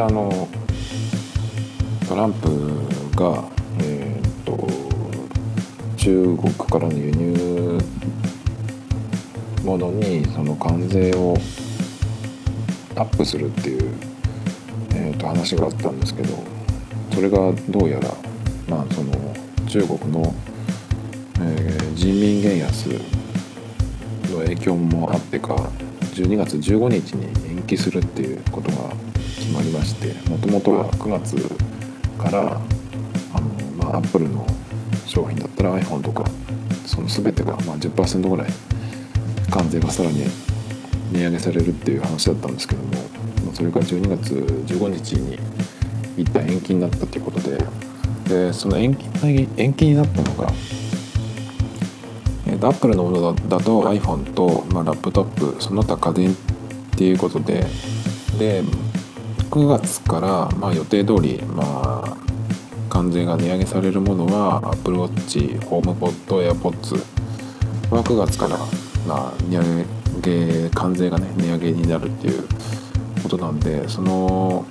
間あのトランプがえー、っと中国からの輸入物にその関税をアップするっていう、えー、と話があったんですけどそれがどうやらまあその中国の、えー、人民元安の影響もあってか12月15日に延期するっていうことが決まりましてもともとは9月からあの、まあ、アップルの商品だったら iPhone とかその全てがまあ10%ぐらい関税がさらに値上げされるっていう話だったんですけどもまあそれが12月15日に一旦延期になったということででその延期延期になったのが、えー、アップルのものだと iPhone と、まあ、ラップトップその他家電っていうことでで9月から、まあ、予定通りまあ関税が値上げされるものは Apple Watch、HomePod、AirPods は9月からまあ、値上げ関税がね値上げになるっていうことなんでその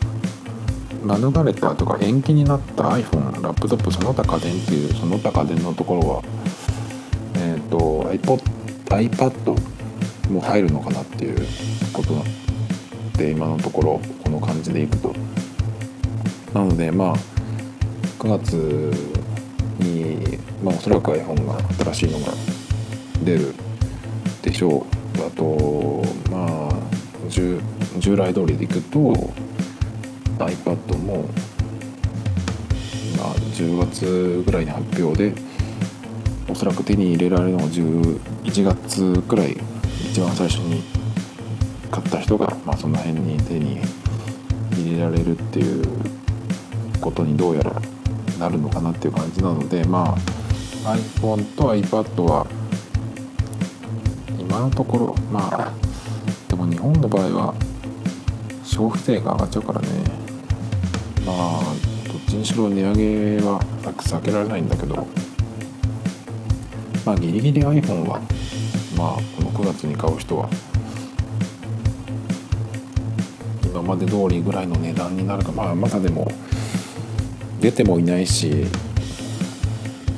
免れたとか延期になった iPhone ラップトップその他家電っていうその他家電のところはえっ、ー、と iPod iPad も入るのかなっていうことで今のところこの感じでいくと。なのでまあ9月に、まあ、おそらく iPhone が新しいのが出るでしょう。あとまあ従来通りでいくと iPad も、まあ、10月ぐらいに発表でおそらく手に入れられるのが11月くらい一番最初に買った人が、まあ、その辺に手に入れられるっていうことにどうやらなるのかなっていう感じなのでまあ iPhone と iPad は今のところまあでも日本の場合は消費税が上がっちゃうからね。まあどっちにしろ値上げは避けられないんだけど。まあギリギリ iPhone はまあこの9月に買う人はまで通りぐらいの値段になるか。まあまだでも出てもいないし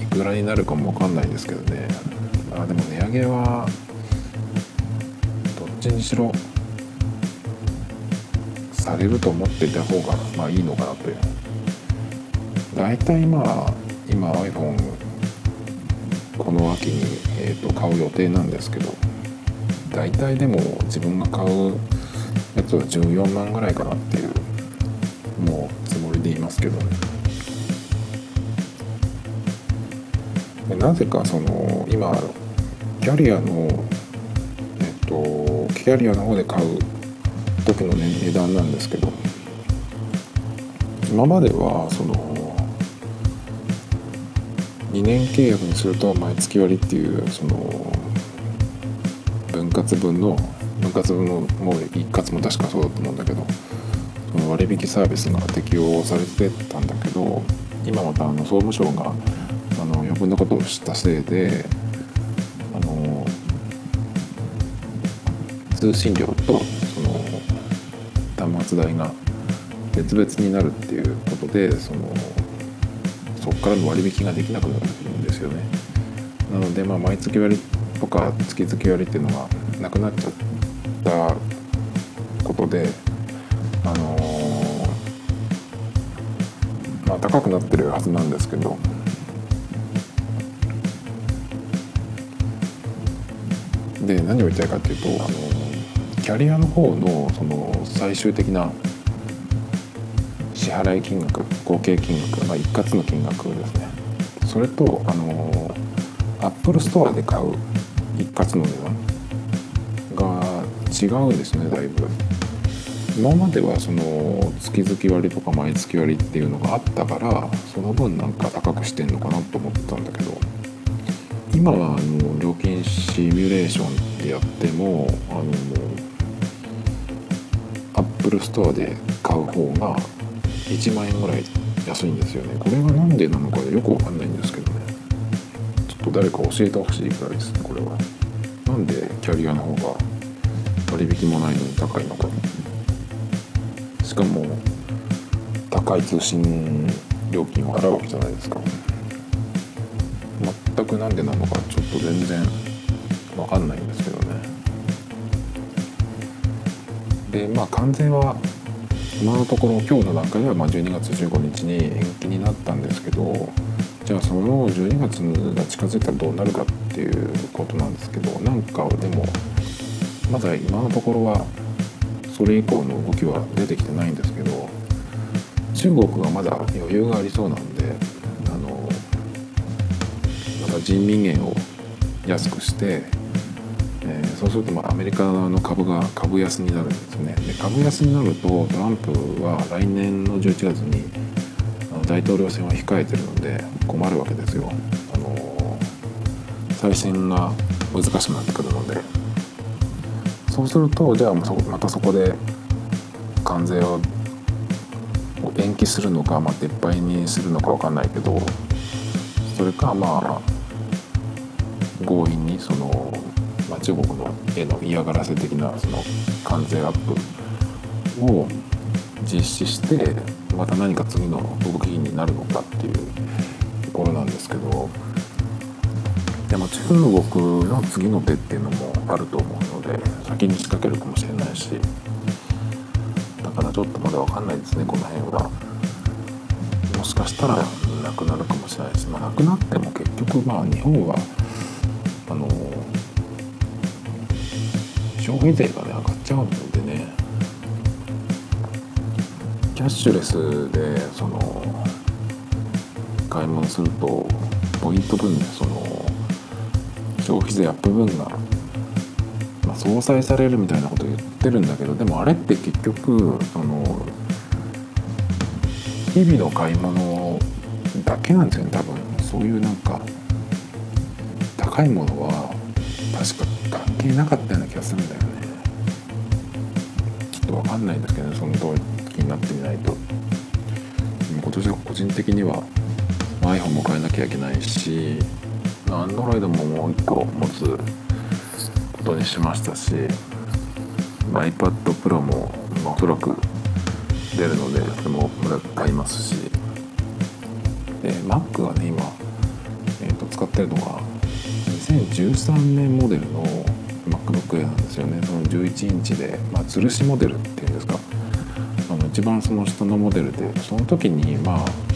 いくらになるかも分かんないですけどね。あでも値上げはどっちにしろされると思っていた方がまあいいのかなという。大体まあ今 iPhone この秋に、えー、と買う予定なんですけど大体でも自分が買うやつは14万ぐらいかなっていうもうつもりでいますけど。ねなぜかその今キャリアのえっとキャリアの方で買う時の、ね、値段なんですけど。今まではその2年契約にすると毎月割っていうその分割分の分割分のもう一括も確かそうだと思うんだけどその割引サービスが適用されてたんだけど今またあの総務省があの余分なことをしたせいで通信料とその端末代が別々になるっていうことでそのそこからの割引ができなくなるんですよね。なのでまあ毎月割とか月々割っていうのがなくなっちゃったことであのー、まあ高くなってるはずなんですけどで何を言いたいかっていうとあのーキャリアの方のその最終的な支払い金額合計金額、まあ、一括の金額ですねそれとあの Apple Store で買う一括の値段違うんですねだいぶ。今まではその月々割とか毎月割っていうのがあったからその分なんか高くしてんのかなと思ったんだけど今はあの料金シミュレーションでやってもあのもう Apple Store で買う方が1万円ぐらい安いんですよね。これが何でなのかよくわかんないんですけどね。ちょっと誰か教えてほしいくらいですねこれは。なんでキャリアの方が割引もないのに高いのかしかも高い通信料金を払うわけじゃないですか。全くなんでなのかちょっと全然わかんないんですけどね。でまあ完全は今のところ今日の段階ではま12月15日に延期になったんですけどじゃあその12月が近づいたらどうなるかっていうことなんですけどなんかでもまだ今のところはそれ以降の動きは出てきてないんですけど中国はまだ余裕がありそうなんであのまた人民元を安くしてえー、そうするとまあアメリカの株が株安になるんですね。で株安になるとトランプは来年の11月に大統領選を控えてるので困るわけですよ、あの、再選が難しくなってくるので。そうするとじゃあまたそこで関税を延期するのか、まあ、撤廃にするのか分かんないけどそれかまあ強引にそのまあ、中国のへの嫌がらせ的なその関税アップを実施してまた何か次の動きになるのかっていうところなんですけどでも中国の次の手っていうのもあると思うので先に仕掛けるかもしれないしだからちょっとまだ分かんないですねこの辺は。もしかしたらなくなるかもしれないし、まあ、なくなっても結局まあ日本はあの消費税がね上がっちゃうのでねキャッシュレスでその買い物するとポイント分でその消費税アップ分が、まあ、相殺されるみたいなこと言ってるんだけどでもあれって結局その日々の買い物だけなんですよね多分。そういうなんか高いものは確か関係なかったような気がするんだよね。ちょっと分かんないんですけどねその通り気になってみないと。今年は個人的には iPhone も変えなきゃいけないし Android ももう1個持つことにしましたし iPad Pro もおそらく出るのでそれも買いますしで Mac はね今、えー、と使ってるのが2013年モデルの MacBook Air なんですよね。その11インチで、まあ、吊るしモデルっていうんですか。あの一番その下のモデルでその時にまあ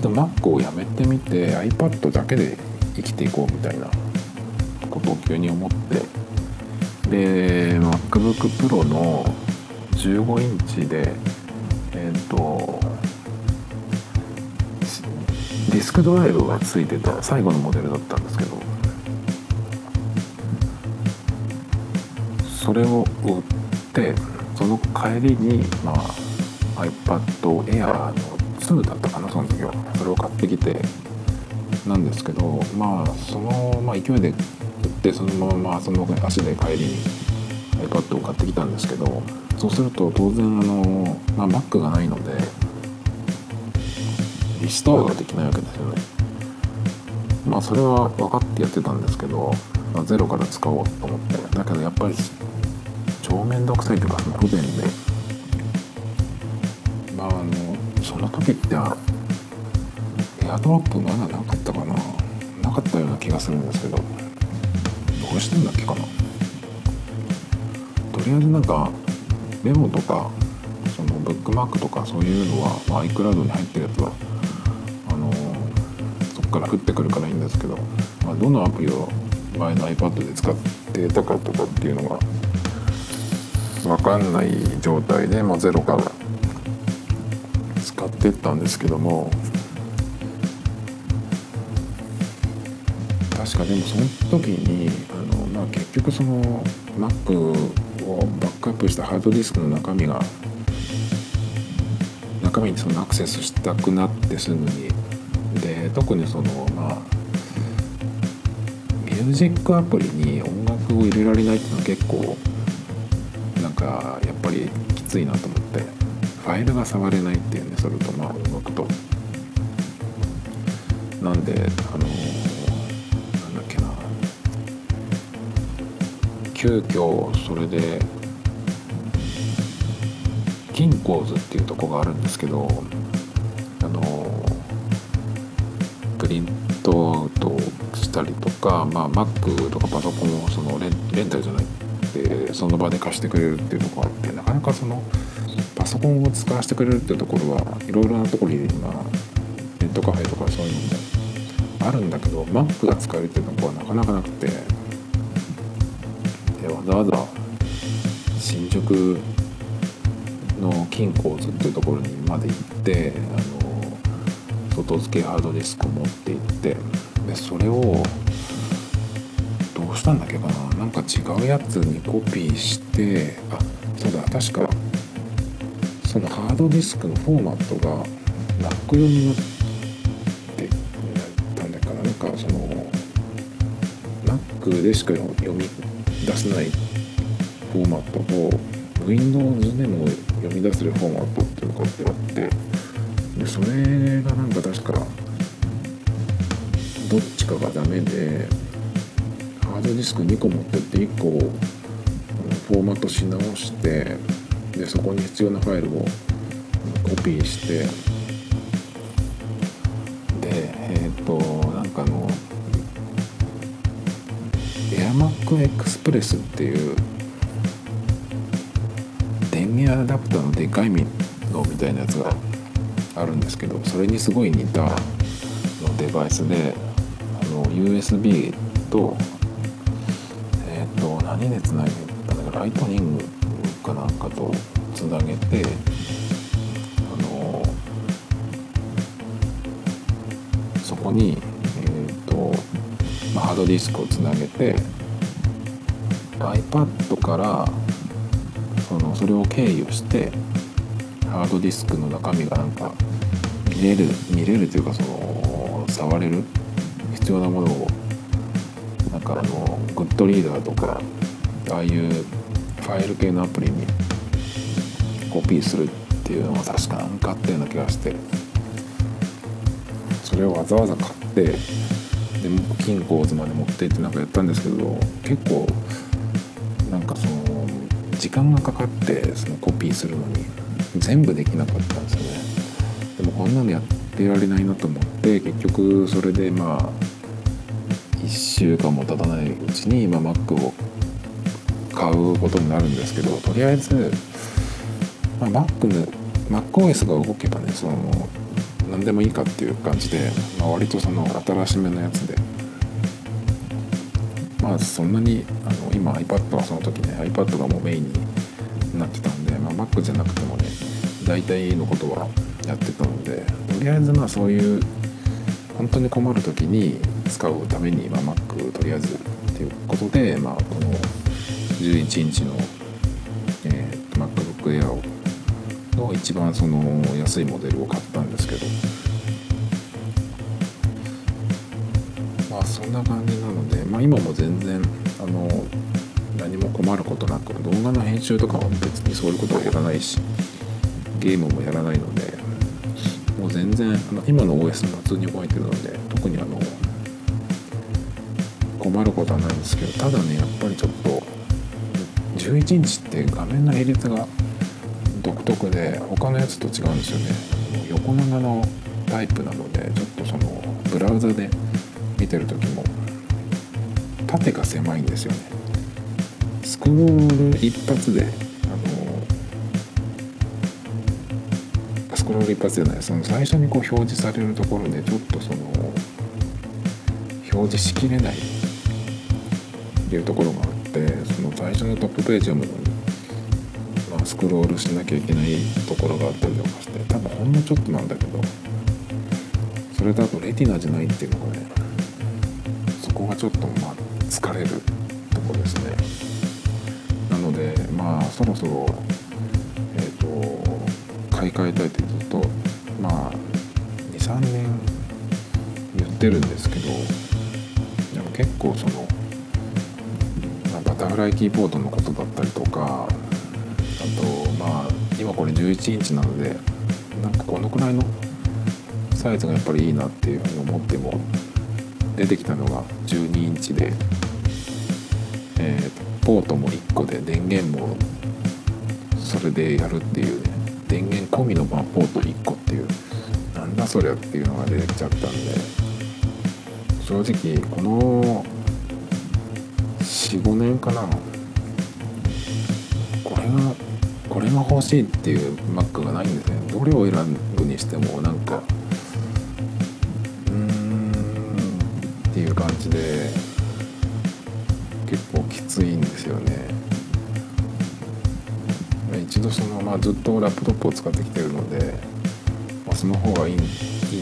一度 Mac をやめてみて iPad だけで生きていこうみたいなことを急に思って。で MacBook Pro の15インチでえっとディスクドライブがついてた最後のモデルだったんですけどそれを売ってその帰りに、まあ、iPad Air の2だったかなその時は。それを買ってきてなんですけどまあその、まあ、勢いで売ってそのままその足で帰りに iPad を買ってきたんですけどそうすると当然あの、まあ、Mac がないのでリストアができないわけですよね。まあそれは分かってやってたんですけど、まあ、ゼロから使おうと思って。だけどやっぱり超面倒くさいというか不便で。その時ってエアドロップまだなかったかな？なかったような気がするんですけど。どうしてんだっけかな？とりあえずなんかメモとかそのブックマークとかそういうのは、ま、iCloud に入ってるやつはあのそっから降ってくるからいいんですけど、まあ、どのアプリを前の iPad で使ってたかとかっていうのが分かんない状態で、まあ、ゼロからってったんですけども。確かでもその時にあの、まあ、結局その Mac をバックアップしたハードディスクの中身が中身にそのアクセスしたくなってすぐに。で特にそのまあミュージックアプリに音楽を入れられないっていうのは結構なんかやっぱりきついなと思って。ファイルが触れないっていうねそれとまあ音楽と。なんであのなんだっけな。急遽それで金鉱図っていうとこがあるんですけどあのプリントアウトしたりとか、まあ、Mac とかパソコンをそのレンレンタルじゃないでその場で貸してくれるっていうとこがあってなかなかそのソコンを使わせてくれるっていうところはいろいろなところに今ネットカフェとかそういうのもあるんだけど Mac が使えるっていうとこはなかなかなくてでわざわざ新宿の金鉱図っていうところにまで行ってあの外付けハードディスクを持って行ってでそれをどうしたんだっけかな。なんか違うやつにコピーしてあそうだ確かそのハードディスクのフォーマットが Mac 用になってたんだからなんかその Mac でしか読み出せないフォーマットと Windows でも読み出せるフォーマットっていうのがあってでそれがなんか確かどっちかがダメでハードディスク2個持ってって1個フォーマットし直してでそこに必要なファイルをコピーして。でえっ、ー、となんかあの。AirMac Express っていう。電源アダプターのでかいのみたいなやつがあるんですけどそれにすごい似たのデバイスであの USB とえっ、ー、と何でつないでたんだかライトニングかなんかとつなげてあのそこにえ、ー、と、まあ、ハードディスクをつなげて iPad からそのそれを経由してハードディスクの中身がなんか見れる見れるというかその触れる必要なものをなんかあのグッドリーダーとかああいうファイル系のアプリにコピーするっていうのが確かなんかあったような気がしてそれをわざわざ買ってで金庫図まで持って行ってなんかやったんですけど結構なんかその時間がかかってそのコピーするのに全部できなかったんですよね。でもこんなのやってられないなと思って結局それでまあ1週間も経たないうちに、まあ、Mac を買うことになるんですけどとりあえず、まあ、Mac の MacOS が動けばねその何でもいいかっていう感じで、まあ、割とその新しめのやつで。まあそんなにあの今 iPad はその時ね iPad がもうメインになってたんで、まあ、Mac じゃなくてもね大体のことはやってたのでとりあえずまあそういう本当に困る時に使うために、まあ、Mac とりあえずっていうことで、まあ、この11インチの、えー、MacBook Air の一番その安いモデルを買ったんですけど。まあそんな感じなので、まあ、今も全然あの何も困ることなく動画の編集とかは別にそういうことはやらないしゲームもやらないのでもう全然あの今の OS も普通に動いてるので特にあの困ることはないんですけどただねやっぱりちょっと11インチって画面の比率が独特で他のやつと違うんですよね。横長のタイプなのでちょっとそのブラウザで見てる時も縦が狭いんですよね。スクロール一発であのスクロール一発じゃないその最初にこう表示されるところでちょっとその表示しきれないっていうところがってその最初のトップページを読むのに、まあ、スクロールしなきゃいけないところがあったりとかして多分ほんのちょっとなんだけどそれだとレティナじゃないっていうのがねそこがちょっとまあ疲れるとこですね。なのでまあそろそろえっ、ー、と買い替えたいってずっとまあ23年言ってるんですけどでも結構そのバタフライキーボードのことだったりとかあとまあ今これ11インチなのでなんかこのくらいのサイズがやっぱりいいなっていうふうに思っても出てきたのが12インチで、えー、ポートも1個で電源もそれでやるっていうね電源込みのマポート1個っていうなんだそりゃっていうのが出てきちゃったんで正直この45年かな。これがこれが欲しいっていう Mac がないんですね。どれを選ぶにしてもなんかうーんっていう感じで結構きついんですよね。一度そのまあずっとラップトップを使ってきてるので、まあ、その方がいいいい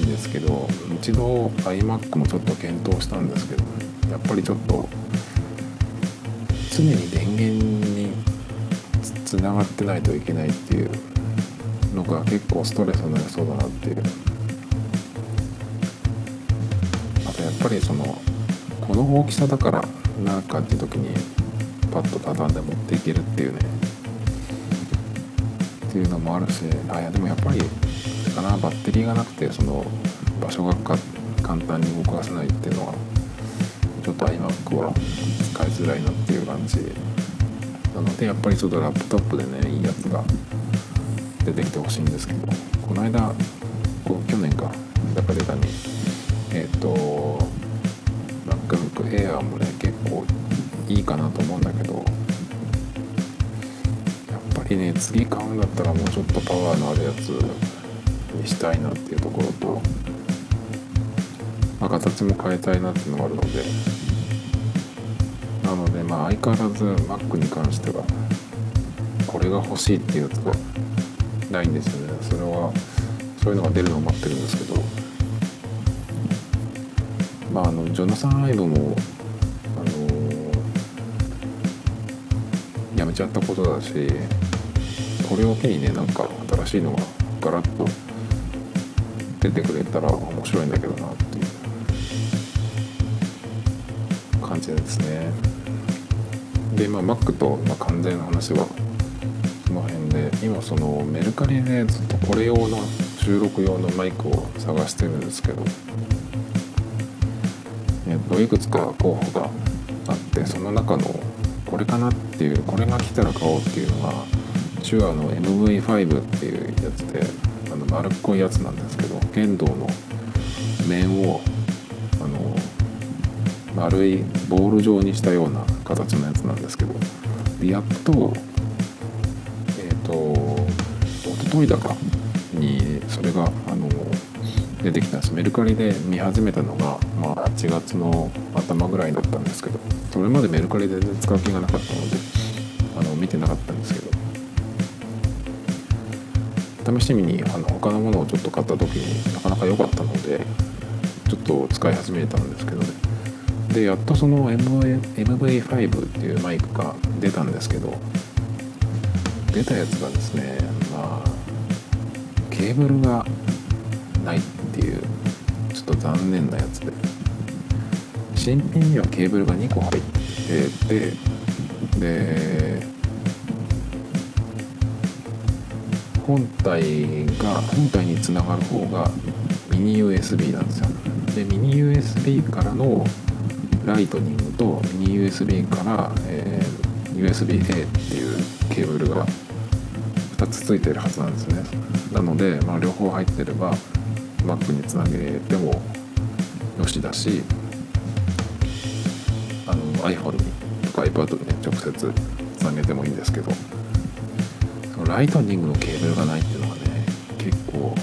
んですけど一度 iMac もちょっと検討したんですけどね。やっぱりちょっと常に電源につながってないといけないっていうのが結構ストレスになりそうだなっていう。あとやっぱりそのこの大きさだからなんかっていう時にパッと畳んで持っていけるっていうね。っていうのもあるし。あいやでもやっぱりかなバッテリーがなくてその場所が簡単に動かせないっていうのはちょっと iMac は使いづらいなっていう感じ。なのでやっぱりちょっとラップトップでねいいやつが出てきてほしいんですけど。この間こう去年かだから出たにえっ、ー、と MacBook Air もね結構いいかなと思うんだけど。やっぱりね次買うんだったらもうちょっとパワーのあるやつにしたいなっていうところと、形も変えたいなっていうのがあるので。なのでまあ相変わらず Mac に関してはこれが欲しいっていうやつがないんですよね。それはそういうのが出るのを待ってるんですけど。まああのジョナサン・アイブもあの辞めちゃったことだしこれを機にねなんか新しいのがガラッと出てくれたら面白いんだけどなって。ですね。でまあ Mac と、ま、完全な話はその辺で今そのメルカリでずっとこれ用の収録用のマイクを探してるんですけどえっといくつか候補があってその中のこれかなっていうこれが来たら買おうっていうのが手話の MV5 っていうやつであの丸っこいやつなんですけど剣道の面を丸いボール状にしたような形のやつなんですけどでやっとえっ、ー、と一昨日だかにそれがあの出てきたんです。メルカリで見始めたのが、まあ、8月の頭ぐらいだったんですけどそれまでメルカリで全然使う気がなかったのであの見てなかったんですけど試しにあの他のものをちょっと買った時になかなか良かったのでちょっと使い始めたんですけどね。でやっとその MV MV5 っていうマイクが出たんですけど出たやつがですねまあケーブルがないっていうちょっと残念なやつで。新品にはケーブルが2個入っててで本体が本体につながる方がミニ USB なんですよ。でミニ USB からのライトニングとミニ USB から、えー、USB-A っていうケーブルが2つついてるはずなんですね。なので、まあ、両方入ってれば Mac につなげてもよしだしあの iPhone にとか iPad に、直接つなげてもいいんですけどライトニングのケーブルがないっていうのがね結構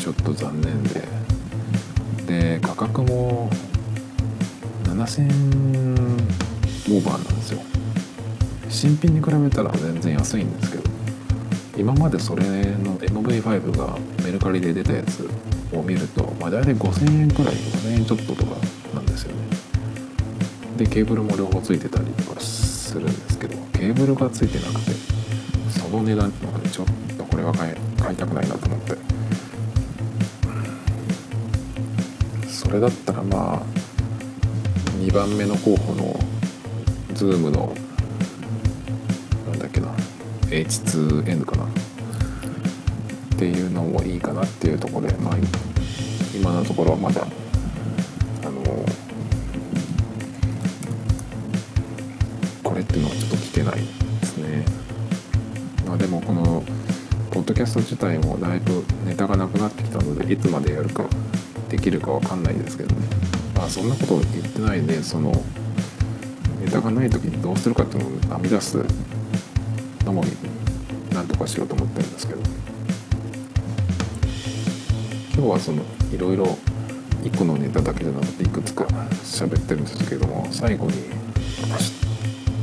ちょっと残念で。で価格も7000オーバーなんですよ。新品に比べたら全然安いんですけど今までそれの MV5 がメルカリで出たやつを見ると、まあ、大体5000円くらい5000円ちょっととかなんですよね。でケーブルも両方ついてたりとかするんですけどケーブルがついてなくての値段っていうのがねちょっとこれは買いたくないなと思って。それだったらまあ2番目の候補の Zoom のなんだっけな H2N かなっていうのもいいかなっていうところで、まあ、今のところはまだあのこれっていうのはちょっと来てないですね。まあ、でもこのポッドキャスト自体もだいぶネタがなくなってきたのでいつまでやるかできるかわかんないですけどね。まあそんなこと言ってないでそのネタがない時にどうするかっていうのを編み出すのもなんとかしようと思ってるんですけど。今日はそのいろいろ1個のネタだけじゃなくていくつか喋ってるんですけども最後に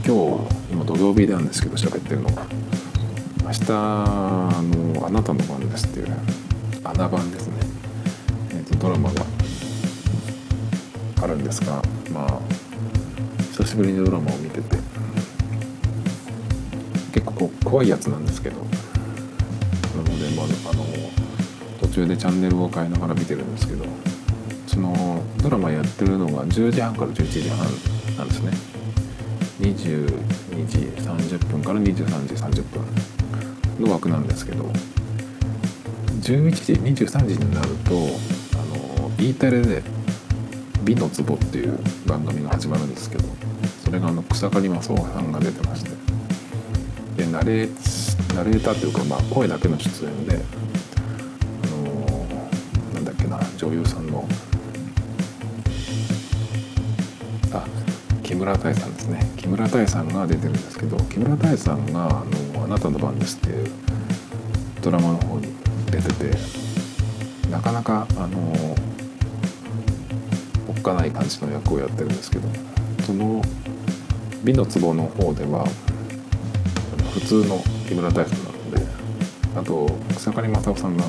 今日今土曜日なんですけど喋ってるのが明日の「あなたの番です」っていう穴番ですね、えーと、ドラマがんですがまあ久しぶりにドラマを見てて結構怖いやつなんですけどなので、まあ、あの途中でチャンネルを変えながら見てるんですけどそのドラマやってるのが10時半から11時半なんですね。22時30分から23時30分の枠なんですけど11時23時になるとあの E テレで「美の壺」っていう番組が始まるんですけどそれがあの草刈正雄さんが出てましてでナレーナレーターっていうか、まあ、声だけの出演であのなんだっけな女優さんのあ木村多江さんですね。木村多江さんが出てるんですけど木村多江さんがあの「あなたの番です」っていうドラマの方に出ててなかなかあのおっかない感じの役をやってるんですけどその「美の壺」の方では普通の木村多江さんなのであと草刈正雄さんが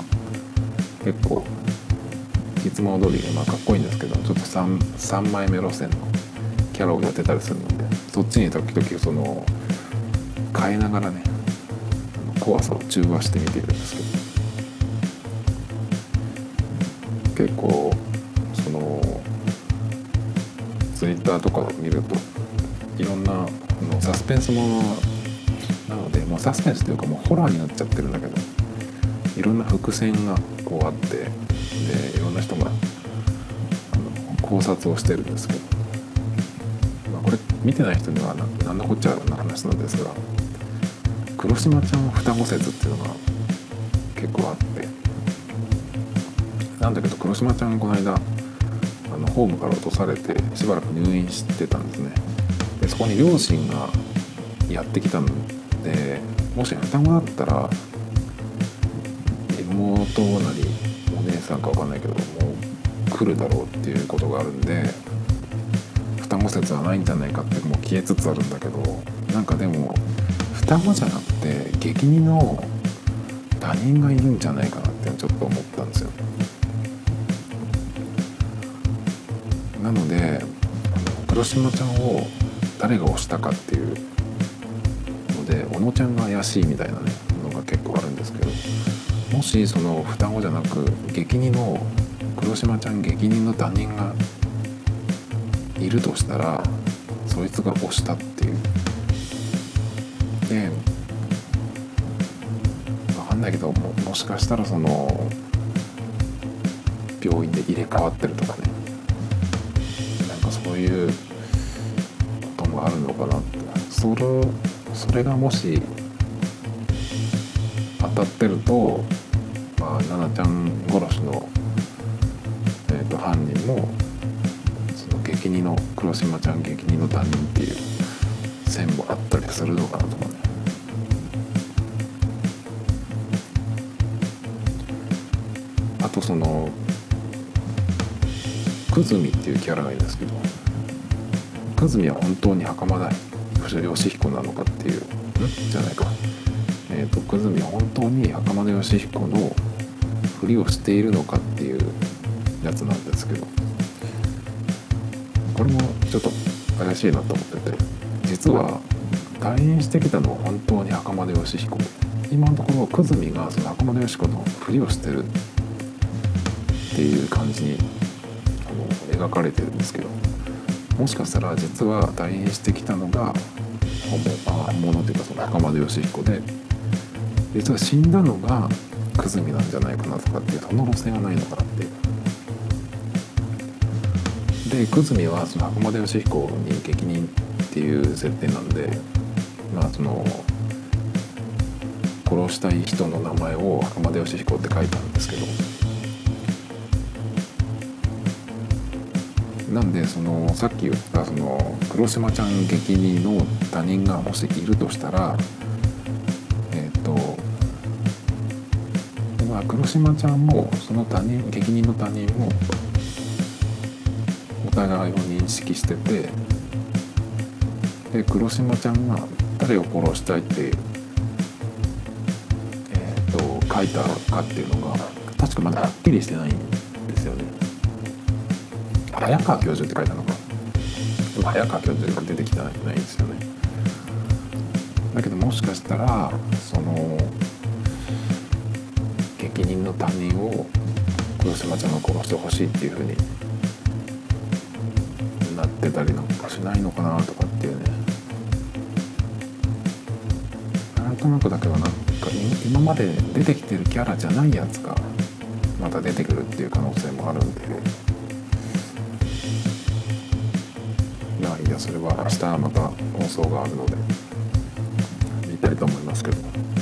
結構いつも通りまあかっこいいんですけどちょっと 3, 3枚目路線のキャラをやってたりするのでそっちに時々その変えながらね怖さを中和して見てるんですけど結構ターとかで見るといろんなのサスペンスものなのでもうサスペンスというかもうホラーになっちゃってるんだけどいろんな伏線がこうあってでいろんな人が考察をしてるんですけどまあ、これ見てない人には何のこっちゃな話なんですが黒島ちゃん双子説っていうのが結構あってなんだけど黒島ちゃんこの間のホームから落とされてしばらく入院してたんですね。でそこに両親がやってきたんでもし双子だったら妹なりお姉さんか分かんないけどもう来るだろうっていうことがあるんで双子説はないんじゃないかってもう消えつつあるんだけどなんかでも双子じゃなくて激似の他人がいるんじゃないかなってちょっと思ったんですよ。なので黒島ちゃんを誰が推したかっていうので小野ちゃんが怪しいみたいなねのが結構あるんですけどもしその双子じゃなく激似の黒島ちゃん激似の他人がいるとしたらそいつが押したっていう。で分かんないけどももしかしたらその病院で入れ替わってるとかね。いうこともあるのかなって。それそれがもし当たってるとまあ奈々ちゃん殺しの、えーと犯人もその激似の黒島ちゃん激似の他人っていう線もあったりするのかなとかね。あとその久住っていうキャラがいるんですけど。久住は本当に袴田義彦なのかっていうんじゃないかえっ、ー、と久住は本当に袴田義彦のふりをしているのかっていうやつなんですけどこれもちょっと怪しいなと思ってて実は退院してきたのは本当に袴田義彦今のところ久住がその袴田義彦のふりをしてるっていう感じにあの描かれてるんですけどもしかしたら実は退院してきたのが本物っていうかその袴田義彦で実は死んだのが久住なんじゃないかなとかっていうその路線はないのかなっていう。で久住はその袴田義彦に激似っていう設定なんでまあその殺したい人の名前を浜田義彦って書いたんですけどなんでそのさっき言ったその黒島ちゃん激似の他人がもしいるとしたらえっ、とまあ黒島ちゃんもその他人激似の他人もお互いを認識しててで黒島ちゃんが誰を殺したいって、えー、と書いたかっていうのが確かまだはっきりしてないんです。早川教授って書いたのか。でも早川教授が出てきてないんですよね。だけどもしかしたらその激人の他人を黒島ちゃんが殺してほしいっていうふうになってたりなんかしないのかなとかっていうね。なんとなくだけどなんか今まで出てきてるキャラじゃないやつがまた出てくるっていう可能性もあるんで。いやそれは明日また放送があるので見たいと思いますけど。